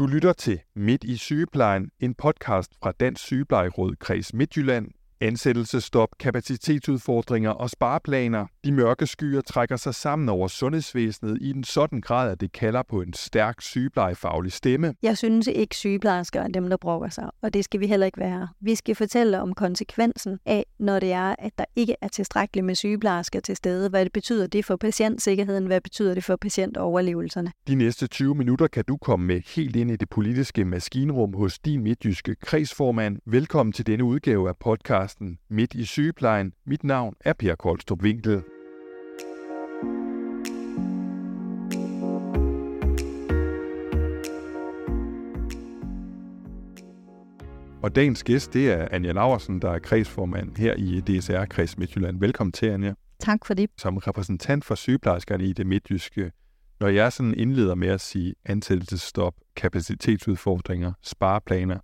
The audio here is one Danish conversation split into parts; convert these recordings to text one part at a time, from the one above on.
Du lytter til Midt i sygeplejen, en podcast fra Dansk Sygeplejeråd Kreds Midtjylland, Ansættelsestop, kapacitetsudfordringer og spareplaner. De mørke skyer trækker sig sammen over sundhedsvæsenet i en sådan grad, at det kalder på en stærk sygeplejefaglig stemme. Jeg synes ikke, sygeplejersker er dem, der brokker sig, og det skal vi heller ikke være. Vi skal fortælle om konsekvensen af, når det er, at der ikke er tilstrækkeligt med sygeplejersker til stede. Hvad det betyder det for patientsikkerheden, hvad betyder det for patientoverlevelserne. De næste 20 minutter kan du komme med helt ind i det politiske maskinrum hos din midtjyske kredsformand. Velkommen til denne udgave af podcast podcasten Midt i sygeplejen. Mit navn er Per Koldstrup Winkel. Og dagens gæst, det er Anja Laversen, der er kredsformand her i DSR Kreds Midtjylland. Velkommen til, Anja. Tak for det. Som repræsentant for sygeplejerskerne i det midtjyske, når jeg sådan indleder med at sige ansættelsesstop, kapacitetsudfordringer, spareplaner,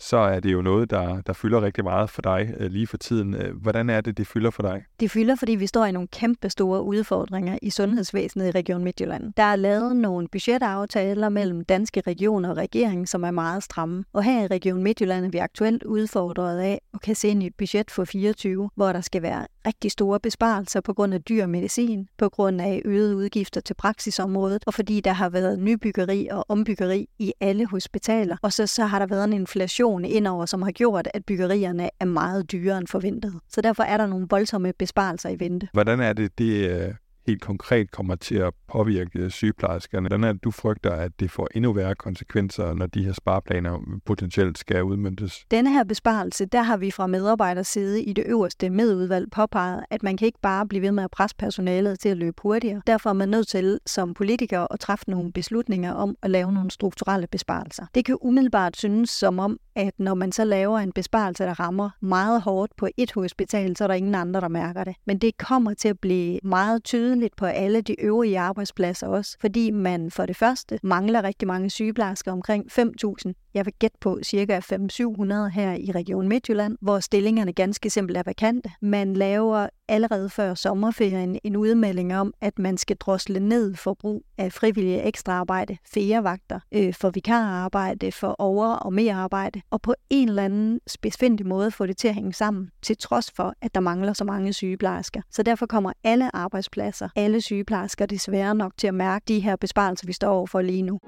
så er det jo noget, der, der fylder rigtig meget for dig øh, lige for tiden. Øh, hvordan er det, det fylder for dig? Det fylder, fordi vi står i nogle kæmpe store udfordringer i sundhedsvæsenet i Region Midtjylland. Der er lavet nogle budgetaftaler mellem danske regioner og regeringen, som er meget stramme. Og her i Region Midtjylland er vi aktuelt udfordret af og kan se ind i et budget for 24, hvor der skal være rigtig store besparelser på grund af dyr medicin, på grund af øgede udgifter til praksisområdet, og fordi der har været nybyggeri og ombyggeri i alle hospitaler. Og så, så har der været en inflation indover, som har gjort, at byggerierne er meget dyrere end forventet. Så derfor er der nogle voldsomme besparelser i vente. Hvordan er det, det øh, helt konkret kommer til at påvirke sygeplejerskerne? Hvordan er det, du frygter, at det får endnu værre konsekvenser, når de her spareplaner potentielt skal udmyndtes? Denne her besparelse, der har vi fra medarbejderside i det øverste medudvalg påpeget, at man kan ikke bare blive ved med at presse personalet til at løbe hurtigere. Derfor er man nødt til som politiker at træffe nogle beslutninger om at lave nogle strukturelle besparelser. Det kan umiddelbart synes som om, at når man så laver en besparelse, der rammer meget hårdt på et hospital, så er der ingen andre, der mærker det. Men det kommer til at blive meget tydeligt på alle de øvrige arbejdspladser også, fordi man for det første mangler rigtig mange sygeplejersker, omkring 5.000 jeg vil gætte på cirka 5-700 her i Region Midtjylland, hvor stillingerne ganske simpelt er vakante. Man laver allerede før sommerferien en udmelding om, at man skal drosle ned for brug af frivillige ekstraarbejde, ferievagter, øh, for vikararbejde, for over- og mere arbejde, og på en eller anden specifik måde få det til at hænge sammen, til trods for, at der mangler så mange sygeplejersker. Så derfor kommer alle arbejdspladser, alle sygeplejersker desværre nok til at mærke de her besparelser, vi står overfor lige nu.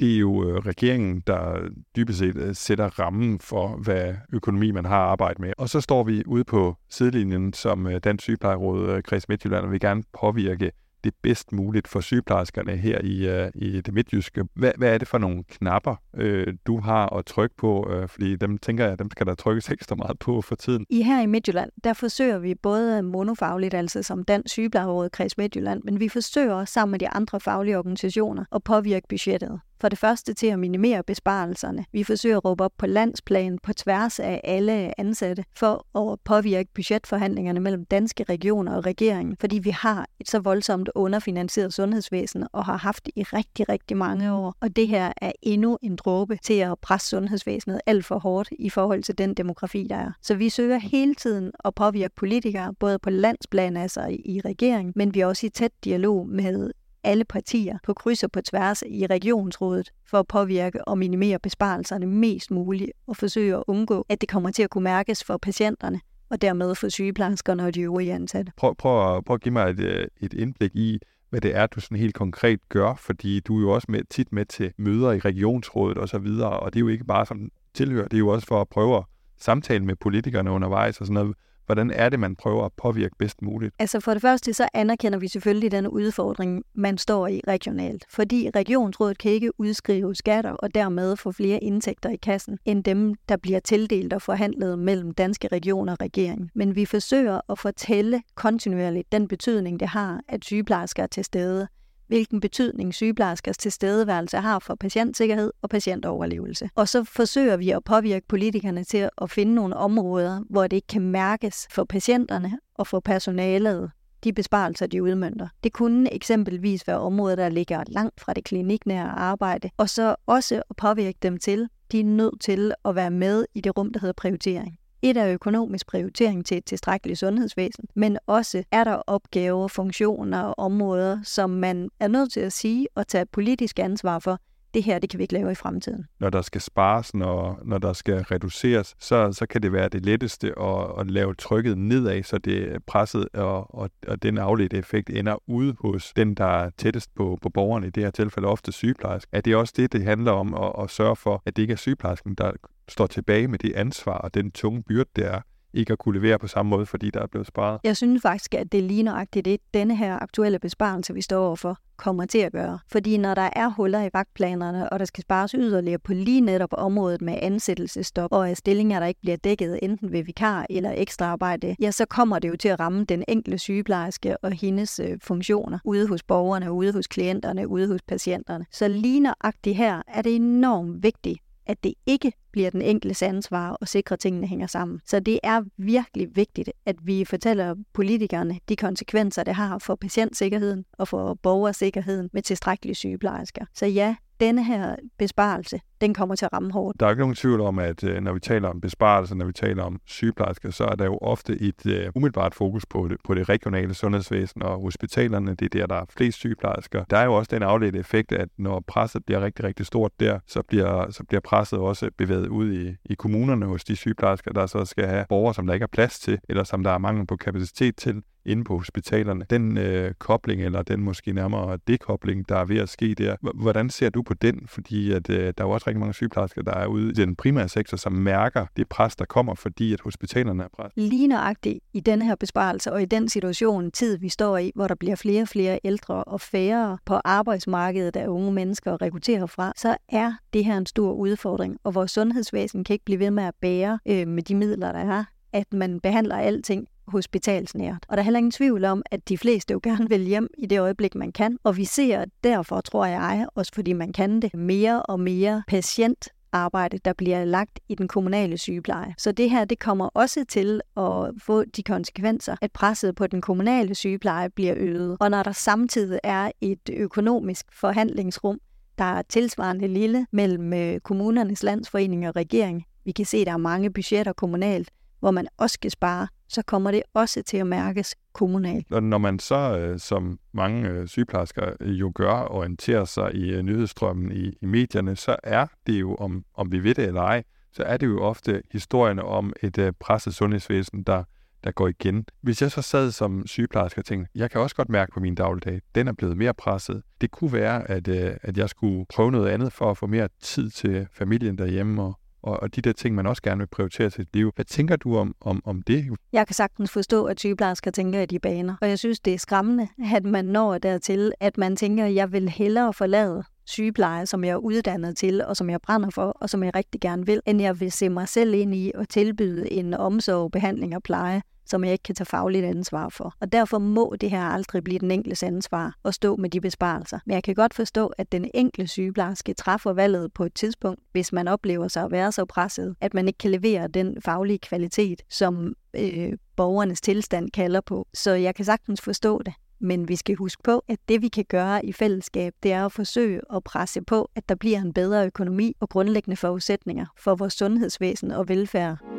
Det er jo øh, regeringen, der dybest set øh, sætter rammen for, hvad økonomi man har arbejdet med. Og så står vi ude på sidelinjen som øh, Dansk Sygeplejeråd øh, Kreds Midtjylland, og vil gerne påvirke det bedst muligt for sygeplejerskerne her i, uh, i det midtjyske. Hvad, hvad er det for nogle knapper, øh, du har at trykke på? Øh, fordi dem tænker jeg, dem skal der trykkes ekstra meget på for tiden. I her i Midtjylland, der forsøger vi både monofagligt, altså som Dansk Sygeplejeråd Kreds Midtjylland, men vi forsøger også sammen med de andre faglige organisationer at påvirke budgettet. For det første til at minimere besparelserne. Vi forsøger at råbe op på landsplan på tværs af alle ansatte for at påvirke budgetforhandlingerne mellem danske regioner og regeringen, fordi vi har et så voldsomt underfinansieret sundhedsvæsen og har haft det i rigtig, rigtig mange år. Og det her er endnu en dråbe til at presse sundhedsvæsenet alt for hårdt i forhold til den demografi, der er. Så vi søger hele tiden at påvirke politikere, både på landsplan, altså i regeringen, men vi er også i tæt dialog med alle partier på kryds og på tværs i regionsrådet for at påvirke og minimere besparelserne mest muligt og forsøge at undgå, at det kommer til at kunne mærkes for patienterne og dermed for sygeplejerskerne og de øvrige ansatte. Prøv, prøv, prøv at give mig et, øh, et indblik i, hvad det er, du sådan helt konkret gør, fordi du er jo også med, tit med til møder i regionsrådet og så videre, og det er jo ikke bare som tilhører, det er jo også for at prøve at samtale med politikerne undervejs og sådan noget. Hvordan er det, man prøver at påvirke bedst muligt? Altså for det første, så anerkender vi selvfølgelig den udfordring, man står i regionalt. Fordi regionsrådet kan ikke udskrive skatter og dermed få flere indtægter i kassen, end dem, der bliver tildelt og forhandlet mellem danske regioner og regering. Men vi forsøger at fortælle kontinuerligt den betydning, det har, at sygeplejersker er til stede hvilken betydning sygeplejerskers tilstedeværelse har for patientsikkerhed og patientoverlevelse. Og så forsøger vi at påvirke politikerne til at finde nogle områder, hvor det ikke kan mærkes for patienterne og for personalet, de besparelser, de udmønter. Det kunne eksempelvis være områder, der ligger langt fra det kliniknære arbejde, og så også at påvirke dem til, de er nødt til at være med i det rum, der hedder prioritering. Et er økonomisk prioritering til et tilstrækkeligt sundhedsvæsen, men også er der opgaver, funktioner og områder, som man er nødt til at sige og tage politisk ansvar for, det her, det kan vi ikke lave i fremtiden. Når der skal spares, når, når der skal reduceres, så, så kan det være det letteste at, at lave trykket nedad, så det er presset, og, og, og den afledte effekt ender ude hos den, der er tættest på, på borgerne, i det her tilfælde ofte sygeplejerske. Er det også det, det handler om at, at sørge for, at det ikke er sygeplejersken, der står tilbage med det ansvar og den tunge byrde, det er ikke at kunne levere på samme måde, fordi der er blevet sparet. Jeg synes faktisk, at det ligner lige nøjagtigt det, denne her aktuelle besparelse, vi står overfor, kommer til at gøre. Fordi når der er huller i vagtplanerne, og der skal spares yderligere på lige netop området med ansættelsestop, og at stillinger, der ikke bliver dækket enten ved vikar eller ekstra arbejde, ja, så kommer det jo til at ramme den enkelte sygeplejerske og hendes øh, funktioner ude hos borgerne, ude hos klienterne, ude hos patienterne. Så lige nøjagtigt her er det enormt vigtigt, at det ikke bliver den enkeltes ansvar at sikre, at tingene hænger sammen. Så det er virkelig vigtigt, at vi fortæller politikerne de konsekvenser, det har for patientsikkerheden og for borgersikkerheden med tilstrækkelige sygeplejersker. Så ja, denne her besparelse, den kommer til at ramme hårdt. Der er ikke nogen tvivl om, at øh, når vi taler om besparelser, når vi taler om sygeplejersker, så er der jo ofte et uh, umiddelbart fokus på det, på det regionale sundhedsvæsen og hospitalerne. Det er der, der er flest sygeplejersker. Der er jo også den afledte effekt, at når presset bliver rigtig, rigtig stort der, så bliver, så bliver presset også bevæget ud i, i kommunerne hos de sygeplejersker, der så skal have borgere, som der ikke er plads til, eller som der er mangel på kapacitet til inde på hospitalerne. Den øh, kobling, eller den måske nærmere dekobling, der er ved at ske der, hvordan ser du på den? Fordi at, øh, der er jo også rigtig mange sygeplejersker, der er ude i den primære sektor, som mærker det pres, der kommer, fordi at hospitalerne er pres. Lige nøjagtigt i den her besparelse og i den situation, tid vi står i, hvor der bliver flere og flere ældre og færre på arbejdsmarkedet af unge mennesker rekrutterer fra, så er det her en stor udfordring, og vores sundhedsvæsen kan ikke blive ved med at bære øh, med de midler, der er at man behandler alting hospitalsnært. Og der er heller ingen tvivl om, at de fleste jo gerne vil hjem i det øjeblik, man kan. Og vi ser derfor, tror jeg, også fordi man kan det, mere og mere patient arbejde, der bliver lagt i den kommunale sygepleje. Så det her, det kommer også til at få de konsekvenser, at presset på den kommunale sygepleje bliver øget. Og når der samtidig er et økonomisk forhandlingsrum, der er tilsvarende lille mellem øh, kommunernes landsforening og regering, vi kan se, at der er mange budgetter kommunalt, hvor man også skal spare, så kommer det også til at mærkes kommunalt. Og når man så, øh, som mange øh, sygeplejersker jo gør, orienterer sig i øh, nyhedsstrømmen i, i medierne, så er det jo, om, om vi ved det eller ej, så er det jo ofte historierne om et øh, presset sundhedsvæsen, der, der går igen. Hvis jeg så sad som sygeplejerske og tænkte, jeg kan også godt mærke på min dagligdag, den er blevet mere presset. Det kunne være, at, øh, at jeg skulle prøve noget andet for at få mere tid til familien derhjemme og, og, og de der ting, man også gerne vil prioritere til sit liv. Hvad tænker du om, om, om det? Jeg kan sagtens forstå, at sygeplejersker tænker i de baner, og jeg synes, det er skræmmende, at man når dertil, at man tænker, at jeg vil hellere forlade sygepleje, som jeg er uddannet til, og som jeg brænder for, og som jeg rigtig gerne vil, end jeg vil se mig selv ind i og tilbyde en omsorg, behandling og pleje, som jeg ikke kan tage fagligt ansvar for. Og derfor må det her aldrig blive den enkeltes ansvar at stå med de besparelser. Men jeg kan godt forstå, at den enkelte sygeplejerske træffer valget på et tidspunkt, hvis man oplever sig at være så presset, at man ikke kan levere den faglige kvalitet, som øh, borgernes tilstand kalder på. Så jeg kan sagtens forstå det. Men vi skal huske på, at det vi kan gøre i fællesskab, det er at forsøge at presse på, at der bliver en bedre økonomi og grundlæggende forudsætninger for vores sundhedsvæsen og velfærd.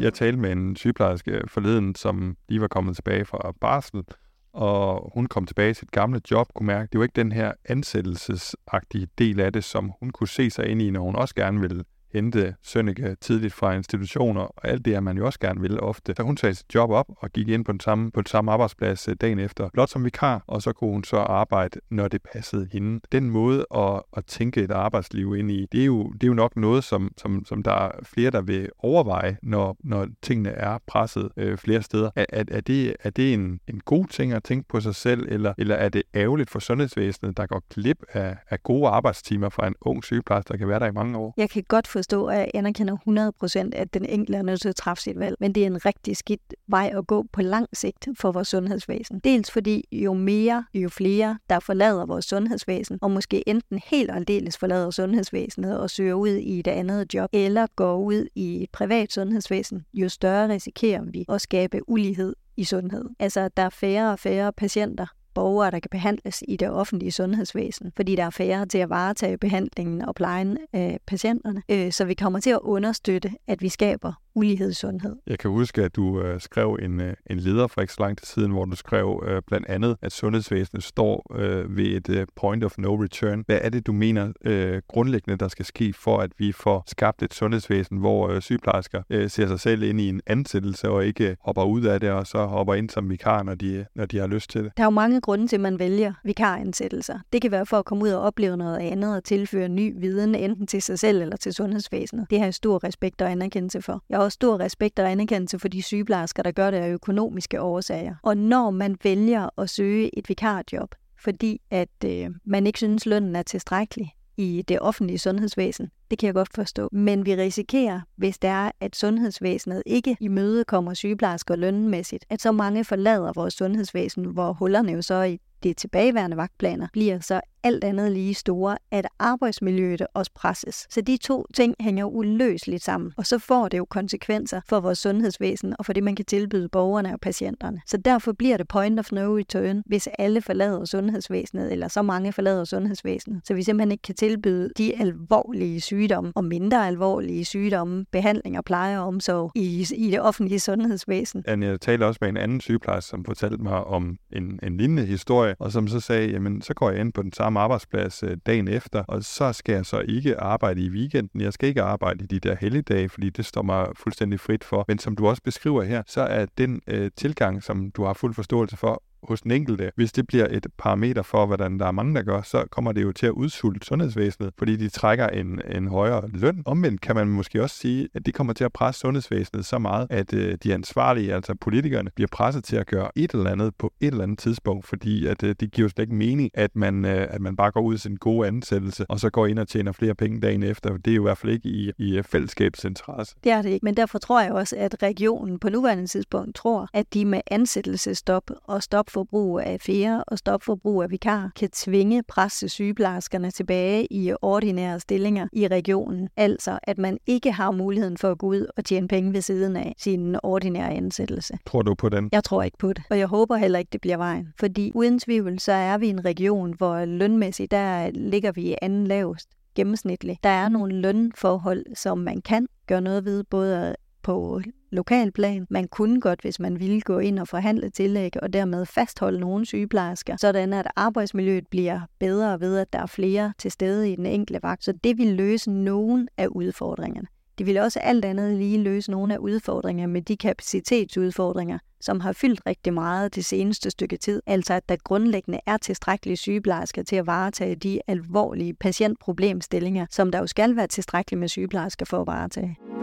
Jeg talte med en sygeplejerske forleden, som lige var kommet tilbage fra barsel, og hun kom tilbage i sit gamle job, kunne mærke, at det var ikke den her ansættelsesagtige del af det, som hun kunne se sig ind i, når hun også gerne ville hente Sønneke tidligt fra institutioner, og alt det er man jo også gerne vil ofte. Så hun sagde sit job op og gik ind på den samme, på den samme arbejdsplads øh, dagen efter, blot som vikar, og så kunne hun så arbejde, når det passede hende. Den måde at, at tænke et arbejdsliv ind i, det er jo, det er jo nok noget, som, som, som der er flere, der vil overveje, når, når tingene er presset øh, flere steder. Er, er, er det, er det en, en god ting at tænke på sig selv, eller, eller er det ærgerligt for sundhedsvæsenet, der går glip af, af gode arbejdstimer fra en ung sygeplejerske, der kan være der i mange år? Jeg kan godt få forstå, at jeg anerkender 100% at den enkelte er nødt til at træffe sit valg. Men det er en rigtig skidt vej at gå på lang sigt for vores sundhedsvæsen. Dels fordi jo mere, jo flere, der forlader vores sundhedsvæsen, og måske enten helt og aldeles forlader sundhedsvæsenet og søger ud i et andet job, eller går ud i et privat sundhedsvæsen, jo større risikerer vi at skabe ulighed i sundhed. Altså, der er færre og færre patienter, borgere, der kan behandles i det offentlige sundhedsvæsen, fordi der er færre til at varetage behandlingen og plejen af patienterne. Øh, så vi kommer til at understøtte, at vi skaber ulighed i sundhed. Jeg kan huske, at du øh, skrev en, øh, en leder for ikke så lang tid siden, hvor du skrev øh, blandt andet, at sundhedsvæsenet står øh, ved et øh, point of no return. Hvad er det, du mener øh, grundlæggende, der skal ske for, at vi får skabt et sundhedsvæsen, hvor øh, sygeplejersker øh, ser sig selv ind i en ansættelse og ikke hopper ud af det, og så hopper ind som vikar, når de, når de har lyst til det? Der er jo mange grunde til, at man vælger vikaransættelser. Det kan være for at komme ud og opleve noget andet og tilføre ny viden, enten til sig selv eller til sundhedsvæsenet. Det har jeg stor respekt og anerkendelse for. Jeg har også stor respekt og anerkendelse for de sygeplejersker, der gør det af økonomiske årsager. Og når man vælger at søge et vikarjob, fordi at øh, man ikke synes, lønnen er tilstrækkelig i det offentlige sundhedsvæsen, det kan jeg godt forstå. Men vi risikerer, hvis det er, at sundhedsvæsenet ikke imødekommer sygeplejersker lønmæssigt, at så mange forlader vores sundhedsvæsen, hvor hullerne jo så i de tilbageværende vagtplaner bliver så alt andet lige store, at arbejdsmiljøet også presses. Så de to ting hænger uløseligt sammen, og så får det jo konsekvenser for vores sundhedsvæsen og for det, man kan tilbyde borgerne og patienterne. Så derfor bliver det point of no return, hvis alle forlader sundhedsvæsenet, eller så mange forlader sundhedsvæsenet, så vi simpelthen ikke kan tilbyde de alvorlige sygdomme og mindre alvorlige sygdomme, behandling og pleje og omsorg i, i det offentlige sundhedsvæsen. Jeg talte også med en anden sygeplejerske, som fortalte mig om en, en lignende historie, og som så sagde, jamen så går jeg ind på den samme arbejdsplads øh, dagen efter, og så skal jeg så ikke arbejde i weekenden. Jeg skal ikke arbejde i de der helligdage, fordi det står mig fuldstændig frit for. Men som du også beskriver her, så er den øh, tilgang, som du har fuld forståelse for, hos den enkelte. Hvis det bliver et parameter for, hvordan der er mange, der gør, så kommer det jo til at udsulte sundhedsvæsenet, fordi de trækker en, en højere løn. Omvendt kan man måske også sige, at det kommer til at presse sundhedsvæsenet så meget, at øh, de ansvarlige, altså politikerne, bliver presset til at gøre et eller andet på et eller andet tidspunkt, fordi at øh, det giver jo slet ikke mening, at man, øh, at man bare går ud i sin gode ansættelse, og så går ind og tjener flere penge dagen efter. Det er jo i hvert fald ikke i, i øh, fællesskabets interesse. Det er det ikke, men derfor tror jeg også, at regionen på nuværende tidspunkt tror, at de med ansættelsestop og stop for brug af fjerde og stop for brug af vikar kan tvinge presse sygeplejerskerne tilbage i ordinære stillinger i regionen. Altså, at man ikke har muligheden for at gå ud og tjene penge ved siden af sin ordinære ansættelse. Tror du på den? Jeg tror ikke på det, og jeg håber heller ikke, det bliver vejen. Fordi uden tvivl, så er vi en region, hvor lønmæssigt, der ligger vi anden lavest gennemsnitligt. Der er nogle lønforhold, som man kan gøre noget ved, både på lokalplan. Man kunne godt, hvis man ville gå ind og forhandle tillæg og dermed fastholde nogle sygeplejersker, sådan at arbejdsmiljøet bliver bedre ved, at der er flere til stede i den enkelte vagt. Så det vil løse nogen af udfordringerne. Det vil også alt andet lige løse nogle af udfordringerne med de kapacitetsudfordringer, som har fyldt rigtig meget det seneste stykke tid. Altså at der grundlæggende er tilstrækkelige sygeplejersker til at varetage de alvorlige patientproblemstillinger, som der jo skal være tilstrækkeligt med sygeplejersker for at varetage.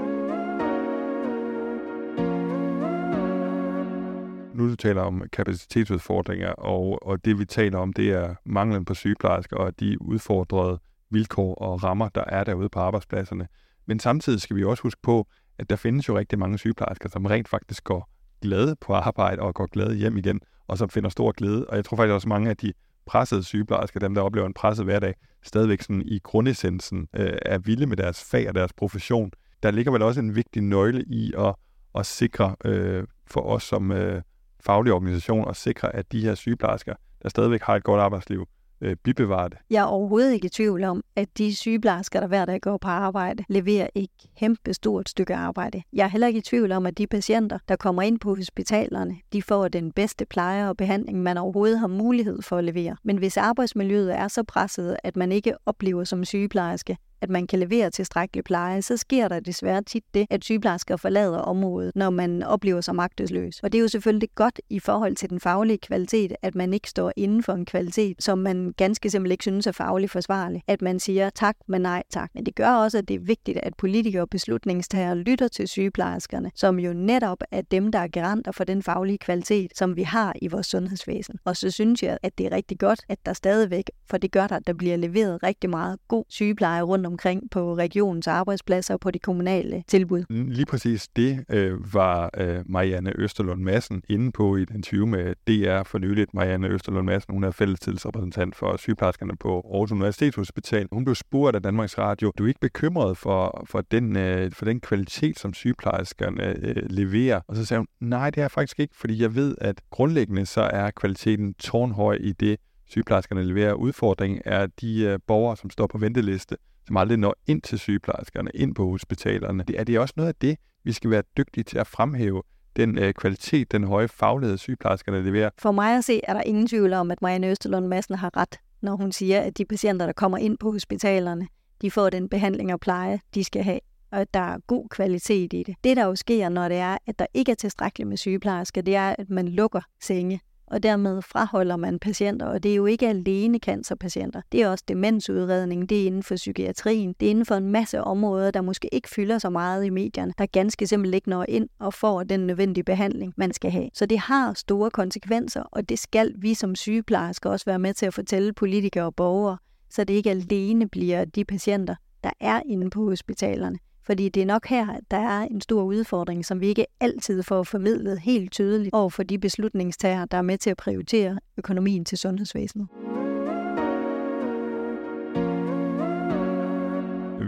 Nu du taler om kapacitetsudfordringer, og, og det vi taler om, det er manglen på sygeplejersker og de udfordrede vilkår og rammer, der er derude på arbejdspladserne. Men samtidig skal vi også huske på, at der findes jo rigtig mange sygeplejersker, som rent faktisk går glade på arbejde og går glade hjem igen, og som finder stor glæde. Og jeg tror faktisk også mange af de pressede sygeplejersker, dem der oplever en presset hverdag, stadigvæk sådan i grundessensen øh, er vilde med deres fag og deres profession. Der ligger vel også en vigtig nøgle i at, at sikre øh, for os som, øh, faglige organisation og sikre, at de her sygeplejersker, der stadigvæk har et godt arbejdsliv, øh, bibevarer det. Jeg er overhovedet ikke i tvivl om, at de sygeplejersker, der hver dag går på arbejde, leverer et kæmpe stort stykke arbejde. Jeg er heller ikke i tvivl om, at de patienter, der kommer ind på hospitalerne, de får den bedste pleje og behandling, man overhovedet har mulighed for at levere. Men hvis arbejdsmiljøet er så presset, at man ikke oplever som sygeplejerske, at man kan levere tilstrækkelig pleje, så sker der desværre tit det, at sygeplejersker forlader området, når man oplever sig magtesløs. Og det er jo selvfølgelig godt i forhold til den faglige kvalitet, at man ikke står inden for en kvalitet, som man ganske simpelthen ikke synes er fagligt forsvarlig. At man siger tak, men nej tak. Men det gør også, at det er vigtigt, at politikere og beslutningstagere lytter til sygeplejerskerne, som jo netop er dem, der er garanter for den faglige kvalitet, som vi har i vores sundhedsvæsen. Og så synes jeg, at det er rigtig godt, at der stadigvæk, for det gør der, at der bliver leveret rigtig meget god sygepleje rundt omkring på regionens arbejdspladser og på de kommunale tilbud. Mm, lige præcis det øh, var øh, Marianne Østerlund Madsen inde på i et interview med DR for nyligt. Marianne Østerlund Madsen, hun er fællestidsrepræsentant for sygeplejerskerne på Aarhus Universitetshospital. Hun blev spurgt af Danmarks Radio, du er ikke bekymret for, for, den, øh, for den kvalitet, som sygeplejerskerne øh, leverer? Og så sagde hun, nej, det er jeg faktisk ikke, fordi jeg ved, at grundlæggende så er kvaliteten tårnhøj i det, sygeplejerskerne leverer. Udfordringen er de øh, borgere, som står på venteliste, som aldrig når ind til sygeplejerskerne, ind på hospitalerne. Det er det også noget af det, vi skal være dygtige til at fremhæve den øh, kvalitet, den høje faglighed, sygeplejerskerne leverer. For mig at se, er der ingen tvivl om, at Marianne Østerlund Madsen har ret, når hun siger, at de patienter, der kommer ind på hospitalerne, de får den behandling og pleje, de skal have og at der er god kvalitet i det. Det, der jo sker, når det er, at der ikke er tilstrækkeligt med sygeplejersker, det er, at man lukker senge og dermed fraholder man patienter, og det er jo ikke alene cancerpatienter. Det er også demensudredning, det er inden for psykiatrien, det er inden for en masse områder, der måske ikke fylder så meget i medierne, der ganske simpelthen ikke når ind og får den nødvendige behandling, man skal have. Så det har store konsekvenser, og det skal vi som sygeplejersker også være med til at fortælle politikere og borgere, så det ikke alene bliver de patienter, der er inde på hospitalerne, fordi det er nok her, at der er en stor udfordring, som vi ikke altid får formidlet helt tydeligt over for de beslutningstagere, der er med til at prioritere økonomien til sundhedsvæsenet.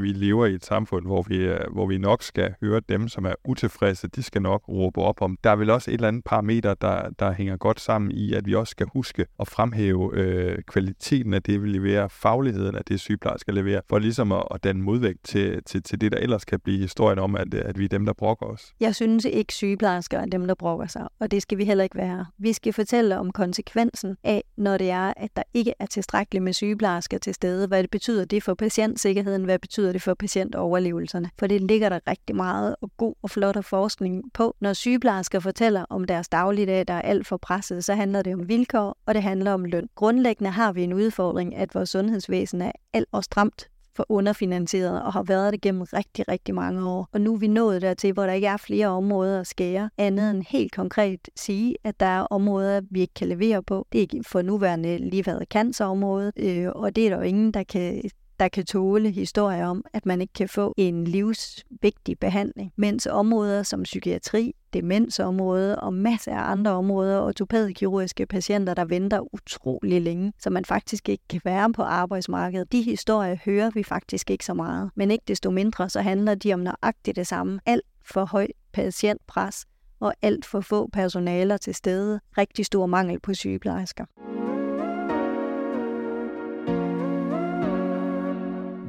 Vi lever i et samfund, hvor vi, øh, hvor vi nok skal høre dem, som er utilfredse, de skal nok råbe op om. Der er vel også et eller andet parameter, der, der hænger godt sammen i, at vi også skal huske at fremhæve øh, kvaliteten af det, vi leverer, fagligheden af det, sygeplejersker leverer, for ligesom at, at danne modvægt til, til, til det, der ellers kan blive historien om, at, at vi er dem, der brokker os. Jeg synes ikke, sygeplejersker er dem, der brokker sig, og det skal vi heller ikke være. Vi skal fortælle om konsekvensen af, når det er, at der ikke er tilstrækkeligt med sygeplejersker til stede. Hvad det betyder det for patientsikkerheden? Hvad betyder det for patientoverlevelserne. For det ligger der rigtig meget og god og flot forskning på. Når sygeplejersker fortæller om deres dagligdag, der er alt for presset, så handler det om vilkår, og det handler om løn. Grundlæggende har vi en udfordring, at vores sundhedsvæsen er alt og stramt for underfinansieret og har været det gennem rigtig, rigtig mange år. Og nu er vi nået dertil, hvor der ikke er flere områder at skære, andet end helt konkret sige, at der er områder, vi ikke kan levere på. Det er for nuværende lige været cancerområdet, øh, og det er der jo ingen, der kan der kan tåle historier om, at man ikke kan få en livsvigtig behandling, mens områder som psykiatri, demensområde og masser af andre områder, ortopædkirurgiske patienter, der venter utrolig længe, så man faktisk ikke kan være på arbejdsmarkedet. De historier hører vi faktisk ikke så meget, men ikke desto mindre, så handler de om nøjagtigt det samme. Alt for højt patientpres og alt for få personaler til stede. Rigtig stor mangel på sygeplejersker.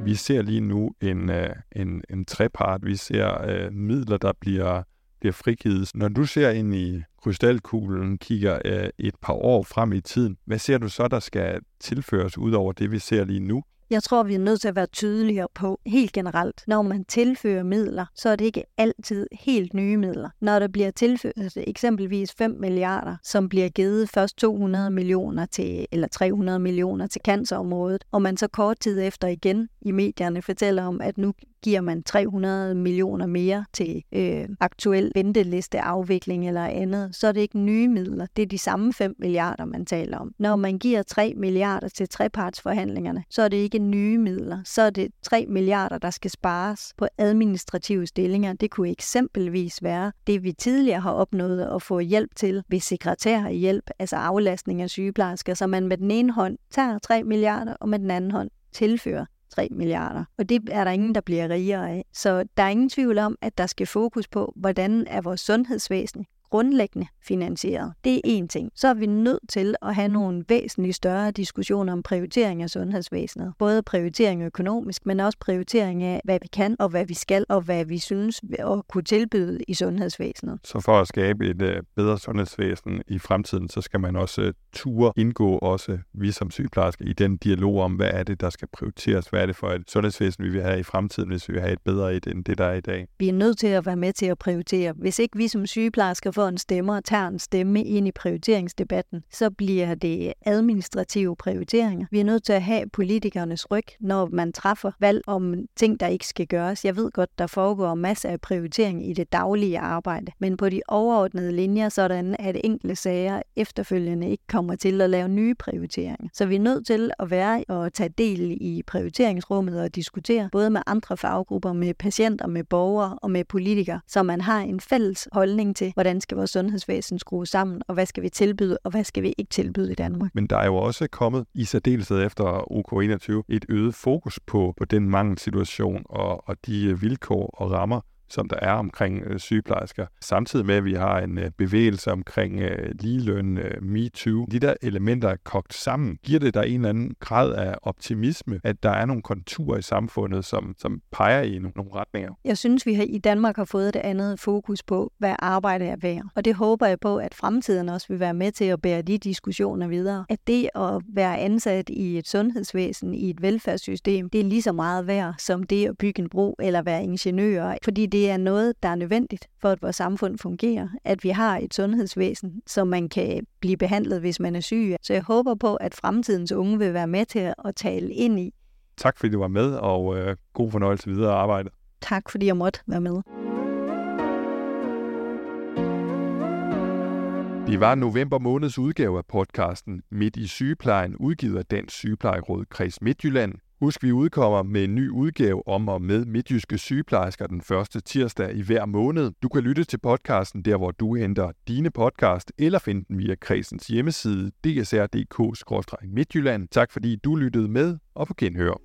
Vi ser lige nu en, øh, en, en trepart. Vi ser uh, midler, der bliver, bliver frigivet. Når du ser ind i krystalkuglen, kigger uh, et par år frem i tiden, hvad ser du så, der skal tilføres ud over det, vi ser lige nu? Jeg tror, vi er nødt til at være tydeligere på helt generelt. Når man tilfører midler, så er det ikke altid helt nye midler. Når der bliver tilført eksempelvis 5 milliarder, som bliver givet først 200 millioner til, eller 300 millioner til cancerområdet, og man så kort tid efter igen i medierne fortæller om, at nu giver man 300 millioner mere til øh, aktuel ventelisteafvikling eller andet, så er det ikke nye midler. Det er de samme 5 milliarder, man taler om. Når man giver 3 milliarder til trepartsforhandlingerne, så er det ikke nye midler. Så er det 3 milliarder, der skal spares på administrative stillinger. Det kunne eksempelvis være det, vi tidligere har opnået at få hjælp til ved sekretærhjælp, altså aflastning af sygeplejersker, så man med den ene hånd tager 3 milliarder, og med den anden hånd tilfører 3 milliarder. Og det er der ingen, der bliver rigere af. Så der er ingen tvivl om, at der skal fokus på, hvordan er vores sundhedsvæsen grundlæggende finansieret. Det er en ting. Så er vi nødt til at have nogle væsentligt større diskussioner om prioritering af sundhedsvæsenet. Både prioritering økonomisk, men også prioritering af, hvad vi kan og hvad vi skal, og hvad vi synes at kunne tilbyde i sundhedsvæsenet. Så for at skabe et uh, bedre sundhedsvæsen i fremtiden, så skal man også uh, ture indgå også vi som sygeplejersker i den dialog om, hvad er det, der skal prioriteres? Hvad er det for et sundhedsvæsen, vi vil have i fremtiden, hvis vi vil have et bedre et end det, der er i dag? Vi er nødt til at være med til at prioritere. Hvis ikke vi som sygeplejersker får en stemme og tager en stemme ind i prioriteringsdebatten, så bliver det administrative prioriteringer. Vi er nødt til at have politikernes ryg, når man træffer valg om ting, der ikke skal gøres. Jeg ved godt, der foregår masser af prioritering i det daglige arbejde, men på de overordnede linjer, sådan at enkelte sager efterfølgende ikke kommer til at lave nye prioriteringer. Så vi er nødt til at være og tage del i prioriteringsrummet og diskutere både med andre faggrupper, med patienter, med borgere og med politikere, så man har en fælles holdning til, hvordan skal vores sundhedsvæsen skrue sammen, og hvad skal vi tilbyde, og hvad skal vi ikke tilbyde i Danmark. Men der er jo også kommet i særdeleshed efter OK21 et øget fokus på, på den mangelsituation og, og de øh, vilkår og rammer, som der er omkring øh, sygeplejersker. Samtidig med, at vi har en øh, bevægelse omkring øh, ligeløn, øh, MeToo. De der elementer er kogt sammen. Giver det der en eller anden grad af optimisme, at der er nogle konturer i samfundet, som, som peger i nogle, nogle retninger? Jeg synes, vi har, i Danmark har fået det andet fokus på, hvad arbejde er værd. Og det håber jeg på, at fremtiden også vil være med til at bære de diskussioner videre. At det at være ansat i et sundhedsvæsen, i et velfærdssystem, det er lige så meget værd som det at bygge en bro eller være ingeniør. Fordi det er noget, der er nødvendigt for, at vores samfund fungerer. At vi har et sundhedsvæsen, som man kan blive behandlet, hvis man er syg. Så jeg håber på, at fremtidens unge vil være med til at tale ind i. Tak fordi du var med, og øh, god fornøjelse videre arbejde. Tak fordi jeg måtte være med. Det var november måneds udgave af podcasten Midt i sygeplejen, udgivet af Dansk Sygeplejeråd Kreds Midtjylland. Husk, vi udkommer med en ny udgave om og med midtjyske sygeplejersker den første tirsdag i hver måned. Du kan lytte til podcasten der, hvor du henter dine podcast, eller finde den via kredsens hjemmeside dsr.dk-midtjylland. Tak fordi du lyttede med, og på genhør.